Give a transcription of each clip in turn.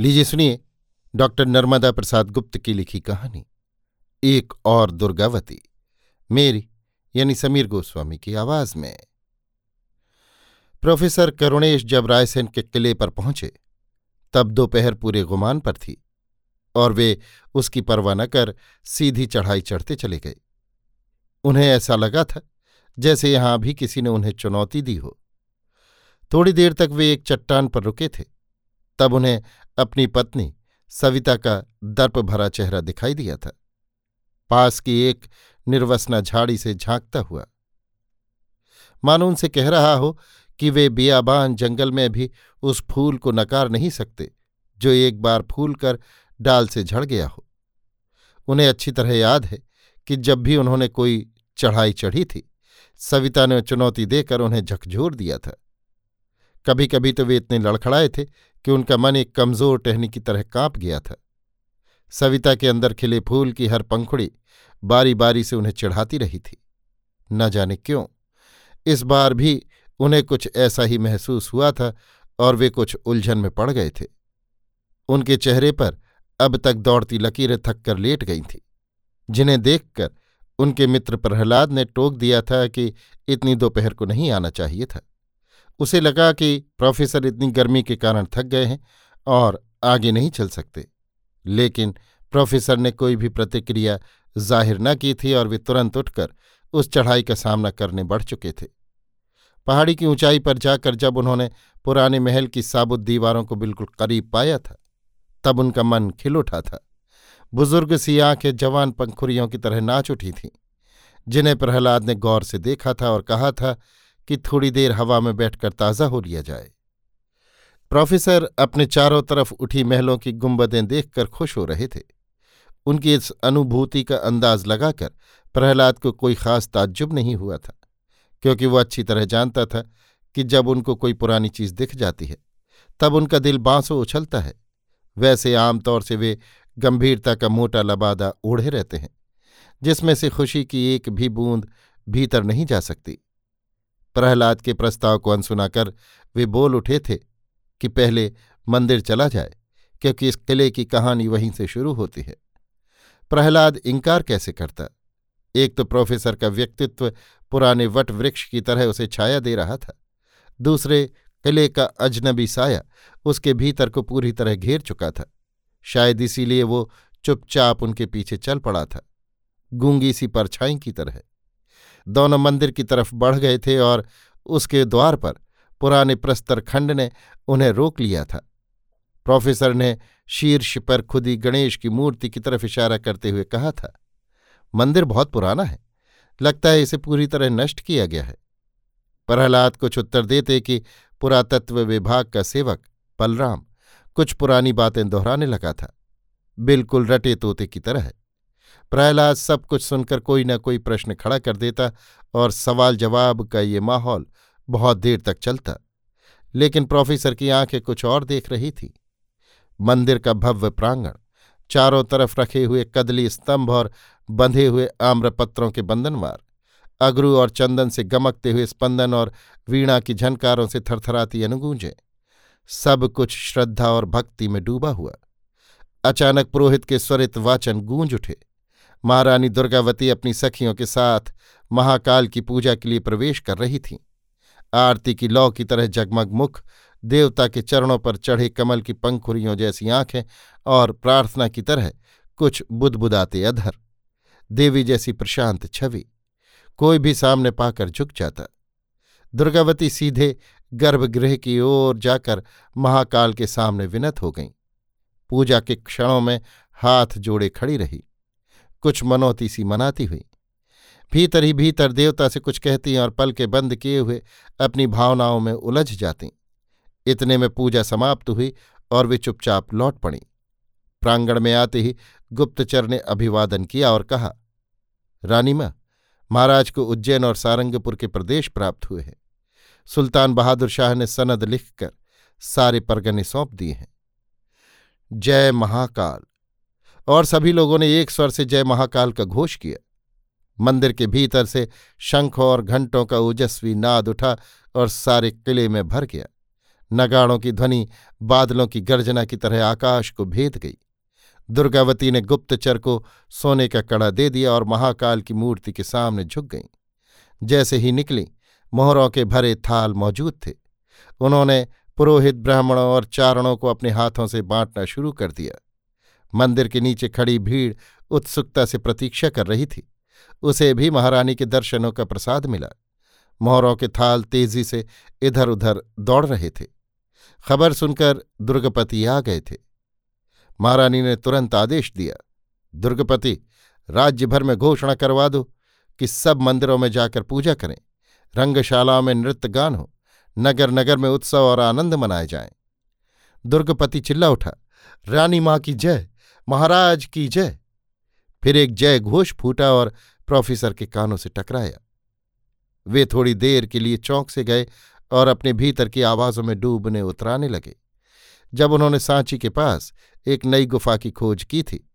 लीजिए सुनिए, डॉक्टर नर्मदा प्रसाद गुप्त की लिखी कहानी, एक और दुर्गावती, मेरी, यानी समीर गोस्वामी की आवाज़ में। प्रोफेसर करुणेश जब रायसेन के किले पर पहुँचे, तब दोपहर पूरे गुमान पर थी, और वे उसकी परवाह न कर सीधी चढ़ाई चढ़ते चले गए। उन्हें ऐसा लगा था, जैसे यहाँ भी किसी ने उन्हें चुनौती दी हो। थोड़ी देर तक वे एक चट्टान पर रुके थे तब उन्हें अपनी पत्नी सविता का दर्प भरा चेहरा दिखाई दिया था। पास की एक निर्वसना झाड़ी से झांकता हुआ। मानो उनसे कह रहा हो कि वे बियाबान जंगल में भी उस फूल को नकार नहीं सकते, जो एक बार फूल कर डाल से झड़ गया हो। उन्हें अच्छी तरह याद है कि जब भी उन्होंने कोई चढ़ाई चढ़ी थी, सविता ने चुनौती देकर उन्हें झकझोर दिया था। कभी कभी तो वे इतने लड़खड़ाए थे कि उनका मन एक कमज़ोर टहनी की तरह काँप गया था। सविता के अंदर खिले फूल की हर पंखुड़ी बारी बारी से उन्हें चढ़ाती रही थी। न जाने क्यों, इस बार भी उन्हें कुछ ऐसा ही महसूस हुआ था और वे कुछ उलझन में पड़ गए थे। उनके चेहरे पर अब तक दौड़ती लकीरें थक कर लेट गई थीं, जिन्हें देखकर उनके मित्र प्रहलाद ने टोक दिया था कि इतनी दोपहर को नहीं आना चाहिए था। उसे लगा कि प्रोफेसर इतनी गर्मी के कारण थक गए हैं और आगे नहीं चल सकते। लेकिन प्रोफेसर ने कोई भी प्रतिक्रिया ज़ाहिर न की थी और वे तुरंत उठकर उस चढ़ाई का सामना करने बढ़ चुके थे। पहाड़ी की ऊंचाई पर जाकर जब उन्होंने पुराने महल की साबुत दीवारों को बिल्कुल करीब पाया था, तब उनका मन खिल उठा था। बुज़ुर्ग सी आँखें जवान पंखुरियों की तरह नाच उठी थीं, जिन्हें प्रहलाद ने गौर से देखा था और कहा था कि थोड़ी देर हवा में बैठकर ताज़ा हो लिया जाए। प्रोफेसर अपने चारों तरफ़ उठी महलों की गुंबदें देखकर खुश हो रहे थे। उनकी इस अनुभूति का अंदाज लगाकर प्रहलाद को कोई खास ताज्जुब नहीं हुआ था, क्योंकि वह अच्छी तरह जानता था कि जब उनको कोई पुरानी चीज़ दिख जाती है, तब उनका दिल बांसों उछलता है। वैसे आमतौर से वे गंभीरता का मोटा लबादा ओढ़े रहते हैं, जिसमें से खुशी की एक भी बूंद भीतर नहीं जा सकती। प्रहलाद के प्रस्ताव को अनसुना कर वे बोल उठे थे कि पहले मंदिर चला जाए, क्योंकि इस किले की कहानी वहीं से शुरू होती है। प्रहलाद इंकार कैसे करता? एक तो प्रोफेसर का व्यक्तित्व पुराने वट वृक्ष की तरह उसे छाया दे रहा था। दूसरे, किले का अजनबी साया उसके भीतर को पूरी तरह घेर चुका था। शायद इसीलिए वो चुपचाप उनके पीछे चल पड़ा था। गूँगी सी परछाई की तरह। दोनों मंदिर की तरफ़ बढ़ गए थे और उसके द्वार पर पुराने प्रस्तर खंड ने उन्हें रोक लिया था। प्रोफेसर ने शीर्ष पर खुदी गणेश की मूर्ति की तरफ़ इशारा करते हुए कहा था, मंदिर बहुत पुराना है। लगता है इसे पूरी तरह नष्ट किया गया है। प्रहलाद कुछ उत्तर देते कि पुरातत्व विभाग का सेवक बलराम कुछ पुरानी बातें दोहराने लगा था। बिल्कुल रटे तोते की तरह प्रहलाद सब कुछ सुनकर कोई न कोई प्रश्न खड़ा कर देता और सवाल जवाब का ये माहौल बहुत देर तक चलता। लेकिन प्रोफेसर की आँखें कुछ और देख रही थी। मंदिर का भव्य प्रांगण, चारों तरफ़ रखे हुए कदली स्तंभ और बंधे हुए आम्रपत्रों के बंधनवार, अगरू और चंदन से गमकते हुए स्पंदन और वीणा की झनकारों से थरथराती अनुगूंजें, सब कुछ श्रद्धा और भक्ति में डूबा हुआ। अचानक पुरोहित के स्वरित वाचन गूंज उठे। महारानी दुर्गावती अपनी सखियों के साथ महाकाल की पूजा के लिए प्रवेश कर रही थीं। आरती की लौ की तरह जगमग मुख देवता के चरणों पर चढ़े कमल की पंखुरियों जैसी आँखें और प्रार्थना की तरह कुछ बुदबुदाते अधर, देवी जैसी प्रशांत छवि, कोई भी सामने पाकर झुक जाता। दुर्गावती सीधे गर्भगृह की ओर जाकर महाकाल के सामने विनत हो गईं। पूजा के क्षणों में हाथ जोड़े खड़ी रही। कुछ मनौती सी मनाती हुई। भीतर ही भीतर देवता से कुछ कहती और पल के बंद किए हुए अपनी भावनाओं में उलझ जाती। इतने में पूजा समाप्त हुई और वे चुपचाप लौट पड़ी। प्रांगण में आते ही गुप्तचर ने अभिवादन किया और कहा रानीमा महाराज को उज्जैन और सारंगपुर के प्रदेश प्राप्त हुए हैं। सुल्तान बहादुर शाह ने सनद लिखकर सारे परगने सौंप दिए हैं। जय महाकाल। और सभी लोगों ने एक स्वर से जय महाकाल का घोष किया। मंदिर के भीतर से शंख और घंटों का ओजस्वी नाद उठा और सारे किले में भर गया। नगाड़ों की ध्वनि, बादलों की गर्जना की तरह आकाश को भेद गई। दुर्गावती ने गुप्तचर को सोने का कड़ा दे दिया और महाकाल की मूर्ति के सामने झुक गईं। जैसे ही निकली, मोहरों के भरे थाल मौजूद थे। उन्होंने पुरोहित ब्राह्मणों और चारणों को अपने हाथों से बांटना शुरू कर दिया। मंदिर के नीचे खड़ी भीड़ उत्सुकता से प्रतीक्षा कर रही थी। उसे भी महारानी के दर्शनों का प्रसाद मिला। मोहरों के थाल तेज़ी से इधर उधर दौड़ रहे थे। खबर सुनकर दुर्गपति आ गए थे। महारानी ने तुरंत आदेश दिया, दुर्गपति राज्य भर में घोषणा करवा दो कि सब मंदिरों में जाकर पूजा करें। रंगशालाओं में नृत्य गान हो नगर नगर में उत्सव और आनंद मनाए जाएँ। दुर्गपति चिल्ला उठा, रानी माँ की जय! महाराज की जय। फिर एक जय घोष फूटा और प्रोफेसर के कानों से टकराया। वे थोड़ी देर के लिए चौंक से गए और अपने भीतर की आवाजों में डूबने उतराने लगे। जब उन्होंने सांची के पास एक नई गुफा की खोज की थी,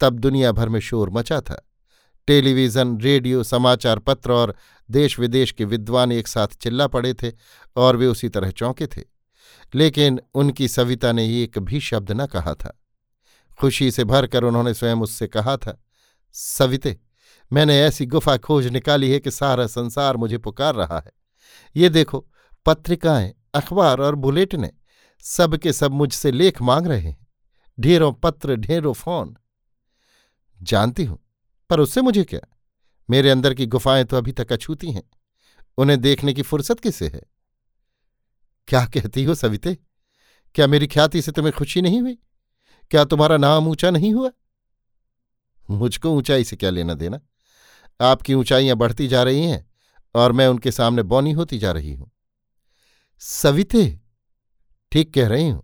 तब दुनिया भर में शोर मचा था। टेलीविज़न, रेडियो, समाचार पत्र और देश विदेश के विद्वान एक साथ चिल्ला पड़े थे और वे उसी तरह चौंके थे। लेकिन उनकी सविता ने एक भी शब्द न कहा था। खुशी से भरकर उन्होंने स्वयं उससे कहा था, सविते, मैंने ऐसी गुफा खोज निकाली है कि सारा संसार मुझे पुकार रहा है। ये देखो, पत्रिकाएँ, अखबार और बुलेटिनें सब के सब मुझसे लेख मांग रहे हैं। ढेरों पत्र, ढेरों फ़ोन। जानती हूँ, पर उससे मुझे क्या? मेरे अंदर की गुफाएँ तो अभी तक अछूती हैं। उन्हें देखने की फुर्सत किसे है? क्या कहती हो सविते? क्या मेरी ख्याति से तुम्हें खुशी नहीं हुई? क्या तुम्हारा नाम ऊँचा नहीं हुआ? मुझको ऊंचाई से क्या लेना देना? आपकी ऊंचाइयाँ बढ़ती जा रही हैं और मैं उनके सामने बौनी होती जा रही हूँ। सविते, ठीक कह रही हूँ।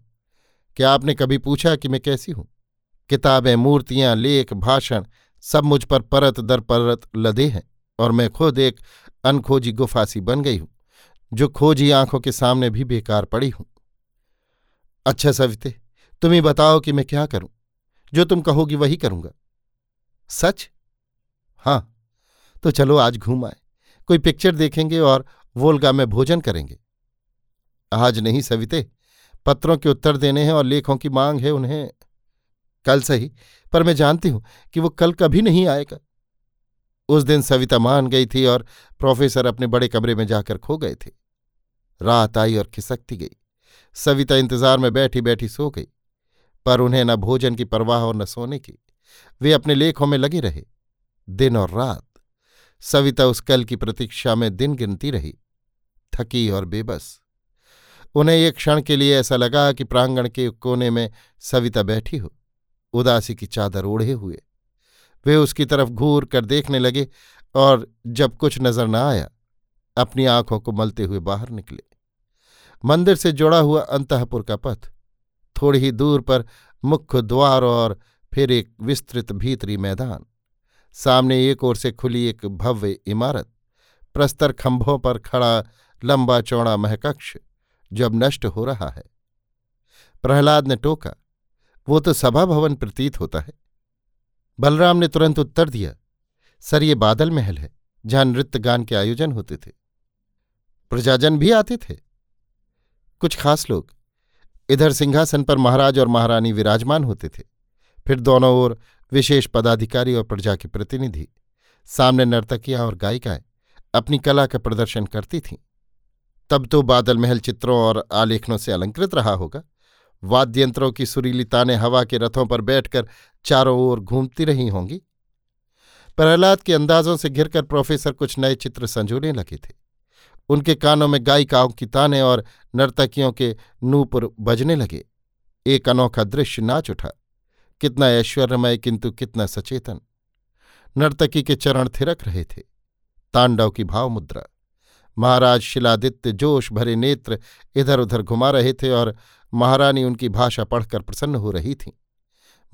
क्या आपने कभी पूछा कि मैं कैसी हूँ? किताबें, मूर्तियाँ, लेख, भाषण, सब मुझ पर परत दर परत लदे हैं और मैं खुद एक अनखोजी गुफासी बन गई हूँ, जो खोजी आँखों के सामने भी बेकार पड़ी हूँ। अच्छा सविते तुम ही बताओ कि मैं क्या करूँ? जो तुम कहोगी वही करूँगा। सच? हाँ। तो चलो आज घूम आए। कोई पिक्चर देखेंगे और वोलगा में भोजन करेंगे। आज नहीं सविते। पत्रों के उत्तर देने हैं और लेखों की मांग है उन्हें। कल सही, पर मैं जानती हूँ कि वो कल कभी नहीं आएगा। उस दिन सविता मान गई थी और प्रोफेसर अपने बड़े कमरे में जाकर खो गए थे। रात आई और खिसकती गई। सविता इंतज़ार में बैठी बैठी सो गई। पर उन्हें न भोजन की परवाह और न सोने की। वे अपने लेखों में लगे रहे। दिन और रात। सविता उस कल की प्रतीक्षा में दिन गिनती रही। थकी और बेबस। उन्हें एक क्षण के लिए ऐसा लगा कि प्रांगण के कोने में सविता बैठी हो। उदासी की चादर ओढ़े हुए। वे उसकी तरफ़ घूर कर देखने लगे और जब कुछ नज़र न आया, अपनी आँखों को मलते हुए बाहर निकले। मंदिर से जुड़ा हुआ अंतपुर का पथ। थोड़ी ही दूर पर मुख्य द्वार और फिर एक विस्तृत भीतरी मैदान। सामने एक ओर से खुली एक भव्य इमारत। प्रस्तर खंभों पर खड़ा लंबा चौड़ा महकक्ष जब नष्ट हो रहा है। प्रहलाद ने टोका, वो तो सभा भवन प्रतीत होता है। बलराम ने तुरंत उत्तर दिया, सर, ये बादल महल है, जहाँ नृत्य गान के आयोजन होते थे। प्रजाजन भी आते थे। कुछ खास लोग इधर सिंहासन पर महाराज और महारानी विराजमान होते थे। फिर दोनों ओर विशेष पदाधिकारी और प्रजा के प्रतिनिधि, सामने नर्तकियाँ और गायिकाएँ अपनी कला का प्रदर्शन करती थीं। तब तो बादल महल चित्रों और आलेखनों से अलंकृत रहा होगा। वाद्यंत्रों की सुरीली ताने हवा के रथों पर बैठकर चारों ओर घूमती रही होंगी। प्रहलाद के अंदाजों से घिरकर प्रोफेसर कुछ नए चित्र संजोने लगे थे। उनके कानों में गायिकाओं की ताने और नर्तकियों के नूपुर बजने लगे। एक अनोखा दृश्य नाच उठा। कितना ऐश्वर्यमय, किंतु कितना सचेतन। नर्तकी के चरण थिरक रहे थे। तांडव की भाव मुद्रा। महाराज शिलादित्य जोश भरे नेत्र इधर उधर घुमा रहे थे और महारानी उनकी भाषा पढ़कर प्रसन्न हो रही थीं।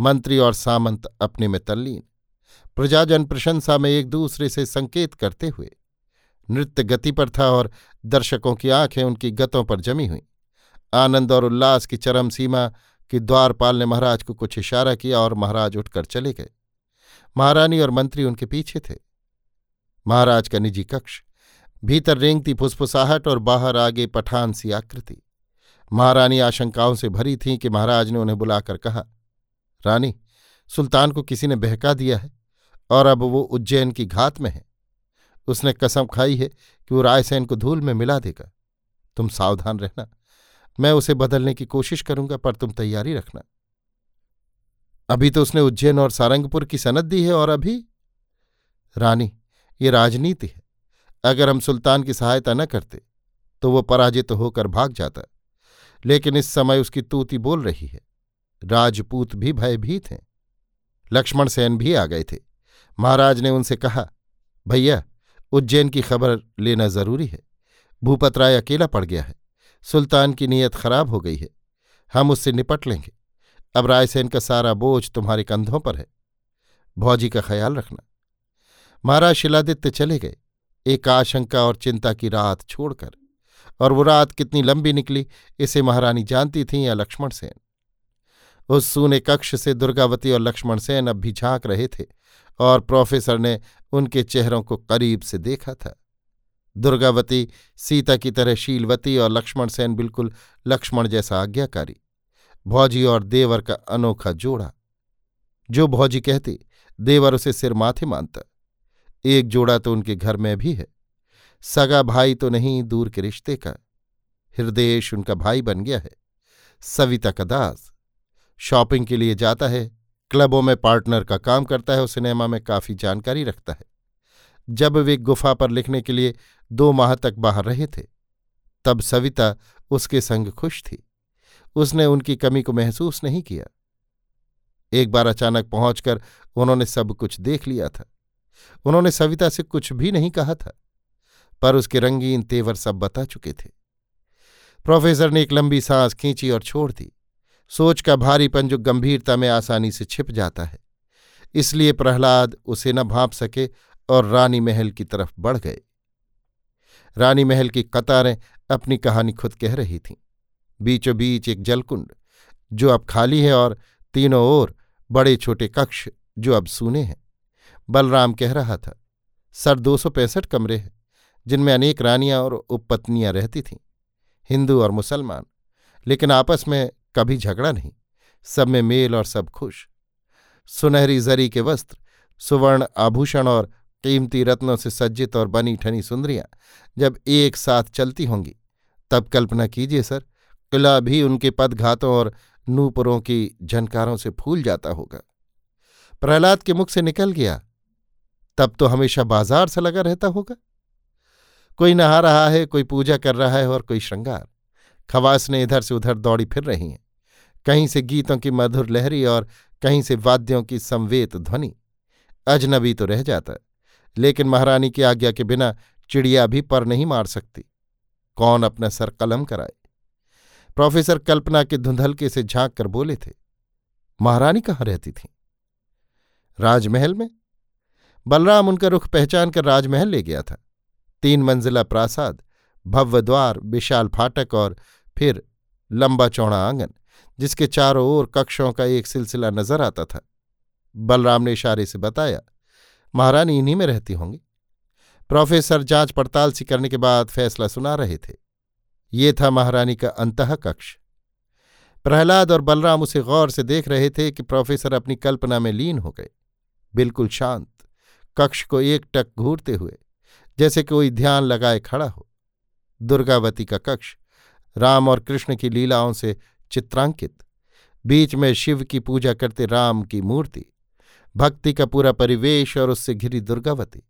मंत्री और सामंत अपने में तल्लीन। प्रजाजन प्रशंसा में एक दूसरे से संकेत करते हुए नृत्य गति पर था और दर्शकों की आँखें उनकी गतों पर जमी हुई। आनंद और उल्लास की चरम सीमा की द्वारपाल ने महाराज को कुछ इशारा किया और महाराज उठकर चले गए। महारानी और मंत्री उनके पीछे थे। महाराज का निजी कक्ष, भीतर रेंगती फुसफुसाहट और बाहर आगे पठान सी आकृति। महारानी आशंकाओं से भरी थीं कि महाराज ने उन्हें बुलाकर कहा, रानी, सुल्तान को किसी ने बहका दिया है और अब वो उज्जैन की घात में है। उसने कसम खाई है कि वो रायसेन को धूल में मिला देगा। तुम सावधान रहना। मैं उसे बदलने की कोशिश करूँगा, पर तुम तैयारी रखना। अभी तो उसने उज्जैन और सारंगपुर की सनद दी है, और अभी रानी, ये राजनीति है। अगर हम सुल्तान की सहायता न करते तो वो पराजित तो होकर भाग जाता। लेकिन इस समय उसकी तूती बोल रही है। राजपूत भी भयभीत हैं। लक्ष्मण सेन भी आ गए थे। महाराज ने उनसे कहा, भैया उज्जैन की खबर लेना ज़रूरी है। भूपत राय अकेला पड़ गया है। सुल्तान की नीयत खराब हो गई है। हम उससे निपट लेंगे। अब रायसेन का सारा बोझ तुम्हारे कंधों पर है। भौजी का ख्याल रखना। महाराज शिलादित्य चले गए। एक आशंका और चिंता की रात छोड़कर। और वो रात कितनी लंबी निकली, इसे महारानी जानती थीं या लक्ष्मण सेन। उस सूने कक्ष से दुर्गावती और लक्ष्मण सेन अब भी झाँक रहे थे। और प्रोफेसर ने उनके चेहरों को करीब से देखा था। दुर्गावती, सीता की तरह शीलवती और लक्ष्मण सेन बिल्कुल लक्ष्मण जैसा आज्ञाकारी। भौजी और देवर का अनोखा जोड़ा। जो भौजी कहती, देवर उसे सिर माथे मानता। एक जोड़ा तो उनके घर में भी है। सगा भाई तो नहीं, दूर के रिश्ते का। हृदय उनका भाई बन गया है। सविता का दास। शॉपिंग के लिए जाता है। क्लबों में पार्टनर का काम करता है और सिनेमा में काफ़ी जानकारी रखता है। जब वे गुफा पर लिखने के लिए दो माह तक बाहर रहे थे, तब सविता उसके संग खुश थी। उसने उनकी कमी को महसूस नहीं किया। एक बार अचानक पहुंचकर उन्होंने सब कुछ देख लिया था। उन्होंने सविता से कुछ भी नहीं कहा था, पर उसके रंगीन तेवर सब बता चुके थे। प्रोफेसर ने एक लंबी सांस खींची और छोड़ दी। सोच का भारीपन जो गंभीरता में आसानी से छिप जाता है। इसलिए प्रहलाद उसे न भाप सके और रानी महल की तरफ़ बढ़ गए। रानी महल की कतारें अपनी कहानी खुद कह रही थीं। बीचों बीच एक जलकुंड, जो अब खाली है और तीनों ओर बड़े छोटे कक्ष, जो अब सूने हैं। बलराम कह रहा था, सर, दो सौ पैंसठ कमरे हैं, जिनमें अनेक रानियाँ और उपपत्नियाँ रहती थीं, हिंदू और मुसलमान। लेकिन आपस में कभी झगड़ा नहीं। सब में मेल और सब खुश। सुनहरी जरी के वस्त्र, सुवर्ण आभूषण और कीमती रत्नों से सज्जित और बनी ठनी सुंदरियाँ जब एक साथ चलती होंगी। तब कल्पना कीजिए सर, किला भी उनके पदघातों और नूपुरों की झनकारों से फूल जाता होगा। प्रहलाद के मुख से निकल गया। तब तो हमेशा बाज़ार सा लगा रहता होगा। कोई नहा रहा है, कोई पूजा कर रहा है और कोई श्रृंगार। खवास ने इधर से उधर दौड़ी फिर रही हैं। कहीं से गीतों की मधुर लहरी और कहीं से वाद्यों की संवेत ध्वनि। अजनबी तो रह जाता, लेकिन महारानी की आज्ञा के बिना चिड़िया भी पर नहीं मार सकती। कौन अपना सर कलम कराए? प्रोफेसर कल्पना के धुंधलके से झाँक कर बोले थे, महारानी कहाँ रहती थी? राजमहल में? बलराम उनका रुख पहचान कर राजमहल ले गया था। तीन मंजिला प्रासाद, भव्य द्वार, विशाल फाटक और फिर लंबा चौड़ा आँगन, जिसके चारों ओर कक्षों का एक सिलसिला नज़र आता था। बलराम ने इशारे से बताया, महारानी इन्हीं में रहती होंगी। प्रोफेसर जाँच पड़ताल सी करने के बाद फैसला सुना रहे थे। ये था महारानी का अंतः कक्ष प्रहलाद और बलराम उसे गौर से देख रहे थे कि प्रोफेसर अपनी कल्पना में लीन हो गए। बिल्कुल शांत, कक्ष को एक टक घूरते हुए, जैसे कोई ध्यान लगाए खड़ा हो। दुर्गावती का कक्ष राम और कृष्ण की लीलाओं से चित्रांकित। बीच में शिव की पूजा करते राम की मूर्ति। भक्ति का पूरा परिवेश और उससे घिरी दुर्गावती।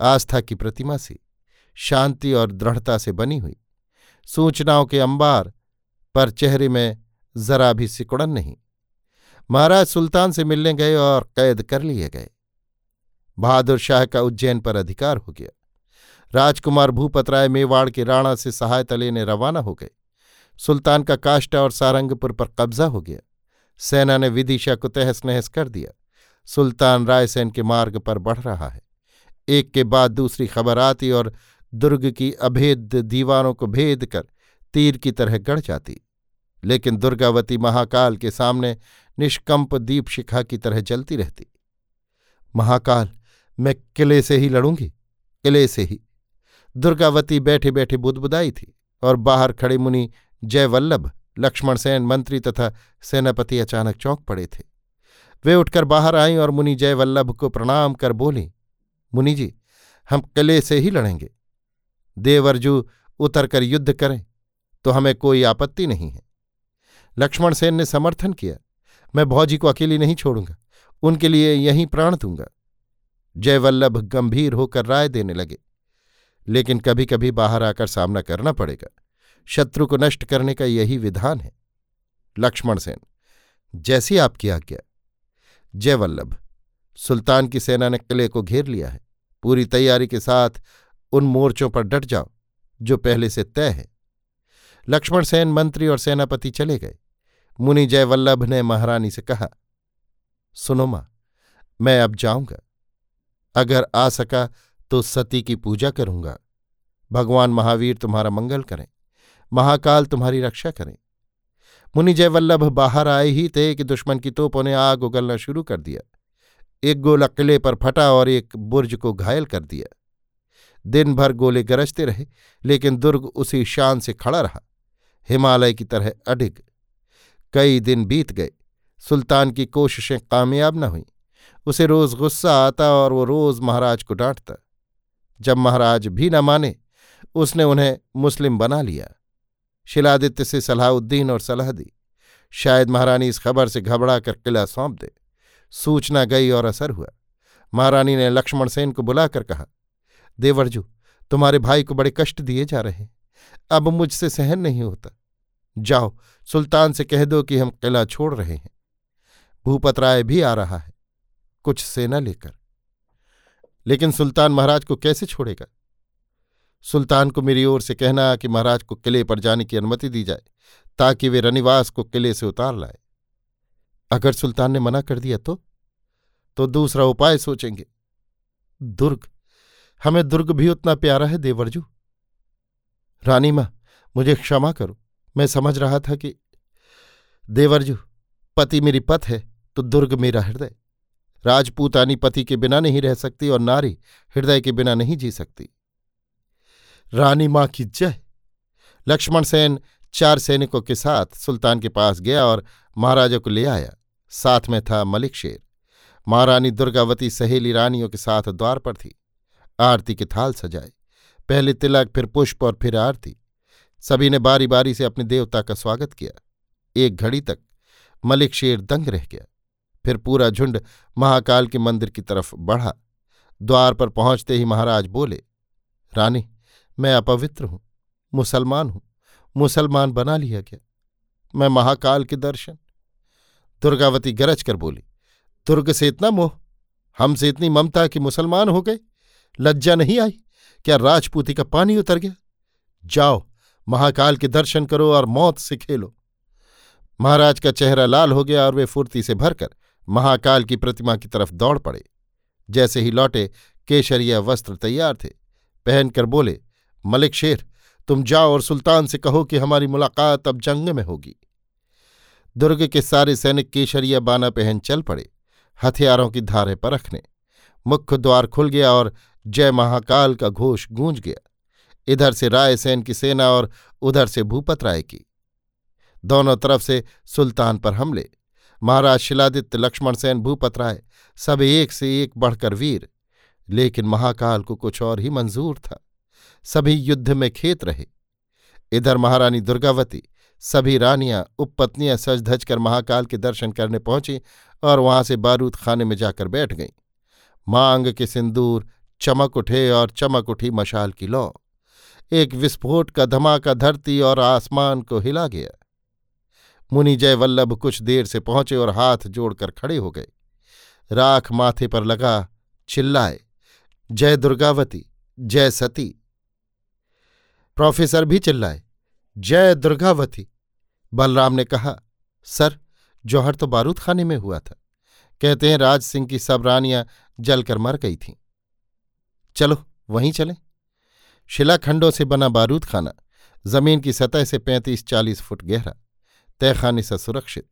आस्था की प्रतिमा सी। शांति और दृढ़ता से बनी हुई। सूचनाओं के अंबार, पर चेहरे में जरा भी सिकुड़न नहीं। महाराज सुल्तान से मिलने गए और कैद कर लिए गए। बहादुर शाह का उज्जैन पर अधिकार हो गया। राजकुमार भूपतराय मेवाड़ के राणा से सहायता लेने रवाना हो गए। सुल्तान का काष्टा और सारंगपुर पर कब्जा हो गया। सेना ने विदिशा को तहस नहस कर दिया। सुल्तान रायसेन के मार्ग पर बढ़ रहा है। एक के बाद दूसरी खबर आती और दुर्ग की अभेद दीवारों को भेद कर तीर की तरह गढ़ जाती। लेकिन दुर्गावती महाकाल के सामने निष्कंप दीपशिखा की तरह जलती रहती। महाकाल, मैं किले से ही लड़ूँगी, किले से ही। दुर्गावती बैठे बैठे बुदबुदाई थी और बाहर खड़े मुनि जयवल्लभ, लक्ष्मण सेन मंत्री तथा सेनापति अचानक चौंक पड़े थे। वे उठकर बाहर आईं और मुनि जयवल्लभ को प्रणाम कर बोली, मुनि जी, हम किले से ही लड़ेंगे। देवरजू उतरकर युद्ध करें तो हमें कोई आपत्ति नहीं है। लक्ष्मण सेन ने समर्थन किया, मैं भौजी को अकेली नहीं छोड़ूँगा, उनके लिए यहीं प्राण दूँगा। जयवल्लभ गंभीर होकर राय देने लगे। लेकिन कभी कभी बाहर आकर सामना करना पड़ेगा। शत्रु को नष्ट करने का यही विधान है। लक्ष्मण सेन, जैसी आपकी आज्ञा। जयवल्लभ सुल्तान की सेना ने किले को घेर लिया है। पूरी तैयारी के साथ उन मोर्चों पर डट जाओ, जो पहले से तय है। लक्ष्मण सेन मंत्री और सेनापति चले गए। मुनि जयवल्लभ ने महारानी से कहा, सुनो माँ, मैं अब जाऊँगा। अगर आ सका तो सती की पूजा करूँगा। भगवान महावीर तुम्हारा मंगल करें, महाकाल तुम्हारी रक्षा करें। मुनि जयवल्लभ बाहर आए ही थे कि दुश्मन की तोपों ने आग उगलना शुरू कर दिया। एक गोला किले पर फटा और एक बुर्ज को घायल कर दिया। दिन भर गोले गरजते रहे, लेकिन दुर्ग उसी शान से खड़ा रहा। हिमालय की तरह अडिग। कई दिन बीत गए। सुल्तान की कोशिशें कामयाब न हुईं। उसे रोज गुस्सा आता और वो रोज महाराज को डांटता। जब महाराज भी न माने, उसने उन्हें मुस्लिम बना लिया। शिलादित्य से सलाहुद्दीन और सलाह दी। शायद महारानी इस खबर से घबरा कर किला सौंप दे। सूचना गई और असर हुआ। महारानी ने लक्ष्मण सेन को बुलाकर कहा, देवरजू, तुम्हारे भाई को बड़े कष्ट दिए जा रहे हैं। अब मुझसे सहन नहीं होता। जाओ, सुल्तान से कह दो कि हम किला छोड़ रहे हैं। भूपत राय भी आ रहा है। कुछ सेना लेकर। लेकिन सुल्तान महाराज को कैसे छोड़ेगा? सुल्तान को मेरी ओर से कहना कि महाराज को किले पर जाने की अनुमति दी जाए, ताकि वे रनिवास को किले से उतार लाए। अगर सुल्तान ने मना कर दिया तो? तो दूसरा उपाय सोचेंगे। दुर्ग, हमें दुर्ग भी उतना प्यारा है, देवरजू। रानी माँ, मुझे क्षमा करो, मैं समझ रहा था कि, देवरजू, पति मेरी पत है तो दुर्ग मेरा हृदय। राजपूतानी पति के बिना नहीं रह सकती और नारी हृदय के बिना नहीं जी सकती। रानी माँ की जय। लक्ष्मण सेन चार सैनिकों के साथ सुल्तान के पास गया और महाराजा को ले आया। साथ में था मलिक शेर महारानी दुर्गावती सहेली रानियों के साथ द्वार पर थी। आरती के थाल सजाए पहले तिलक, फिर पुष्प और फिर आरती। सभी ने बारी बारी से अपने देवता का स्वागत किया। एक घड़ी तक मलिक शेर दंग रह गया। फिर पूरा झुंड महाकाल के मंदिर की तरफ़ बढ़ा। द्वार पर पहुँचते ही महाराज बोले, रानी, मैं अपवित्र हूँ, मुसलमान हूँ, मुसलमान बना लिया गया। मैं महाकाल के दर्शन। दुर्गावती गरज कर बोली, दुर्ग से इतना मोह, हमसे इतनी ममता कि मुसलमान हो गए, लज्जा नहीं आई, क्या राजपूती का पानी उतर गया? जाओ, महाकाल के दर्शन करो और मौत से खेलो। महाराज का चेहरा लाल हो गया और वे फुर्ती से भरकर महाकाल की प्रतिमा की तरफ़ दौड़ पड़े। जैसे ही लौटे केशरिया वस्त्र तैयार थे। पहनकर बोले, मलिक शेर, तुम जाओ और सुल्तान से कहो कि हमारी मुलाकात अब जंग में होगी। दुर्ग के सारे सैनिक केशरिया बाना पहन चल पड़े, हथियारों की धारे पर रखने मुख्य द्वार खुल गया और जय महाकाल का घोष गूंज गया। इधर से रायसेन की सेना और उधर से भूपत राय की। दोनों तरफ़ से सुल्तान पर हमले। महाराज शिलादित्य, लक्ष्मण सेन भूपत राय सब एक से एक बढ़कर वीर। लेकिन महाकाल को कुछ और ही मंजूर था। सभी युद्ध में खेत रहे। इधर महारानी दुर्गावती, सभी रानियाँ, उपपत्नियाँ सज धज कर महाकाल के दर्शन करने पहुँची और वहाँ से बारूद खाने में जाकर बैठ गईं। मांग के सिंदूर, चमक उठे और चमक उठी मशाल की लौ। एक विस्फोट का धमाका धरती और आसमान को हिला गया। मुनि जय वल्लभ कुछ देर से पहुँचे और हाथ जोड़कर खड़े हो गए। राख माथे पर लगा, चिल्लाए, जय दुर्गावती, जय सती। प्रोफेसर भी चिल्लाए, जय दुर्गावती। बलराम ने कहा, सर, जौहर तो बारूद खाने में हुआ था। कहते हैं राज सिंह की सब रानियाँ जलकर मर गई थीं। चलो, वहीं चलें। शिलाखंडों से बना बारूद खाना ज़मीन की सतह से पैंतीस चालीस फुट गहरा। तहखाने से सुरक्षित।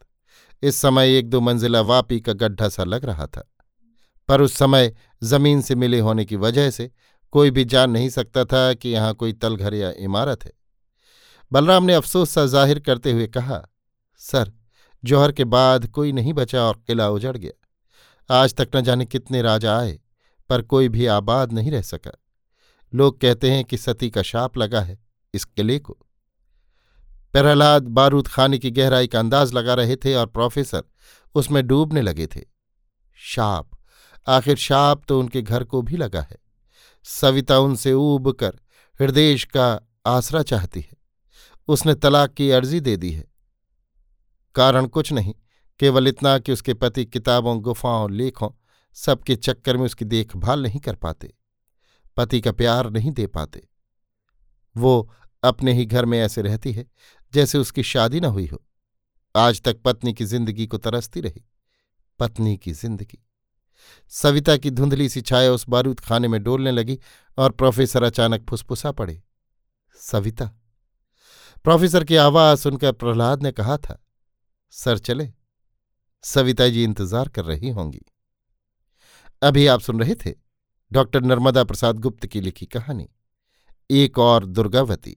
इस समय एक दो मंजिला वापी का गड्ढा सा लग रहा था। पर उस समय ज़मीन से मिले होने की वजह से कोई भी जान नहीं सकता था कि यहाँ कोई तलघर या इमारत है। बलराम ने अफसोस सा ज़ाहिर करते हुए कहा, सर, जौहर के बाद कोई नहीं बचा और किला उजड़ गया। आज तक न जाने कितने राजा आए, पर कोई भी आबाद नहीं रह सका। लोग कहते हैं कि सती का शाप लगा है इस किले को। प्रहलाद बारूद खाने की गहराई का अंदाज लगा रहे थे और प्रोफेसर उसमें डूबने लगे थे। शाप, आखिर शाप तो उनके घर को भी लगा है। सविता उनसे ऊब कर हृदय का आसरा चाहती है। उसने तलाक की अर्जी दे दी है। कारण कुछ नहीं, केवल इतना कि उसके पति किताबों, गुफाओं लेखों सबके चक्कर में उसकी देखभाल नहीं कर पाते। पति का प्यार नहीं दे पाते। वो अपने ही घर में ऐसे रहती है, जैसे उसकी शादी न हुई हो। आज तक पत्नी की ज़िंदगी को तरसती रही, पत्नी की ज़िंदगी। सविता की धुंधली सी छाया उस बारूद खाने में डोलने लगी और प्रोफेसर अचानक फुसफुसा पड़े। सविता। प्रोफेसर की आवाज़ सुनकर प्रहलाद ने कहा था, सर चले, सविता जी इंतज़ार कर रही होंगी। अभी आप सुन रहे थे डॉक्टर नर्मदा प्रसाद गुप्त की लिखी कहानी, एक और दुर्गावती।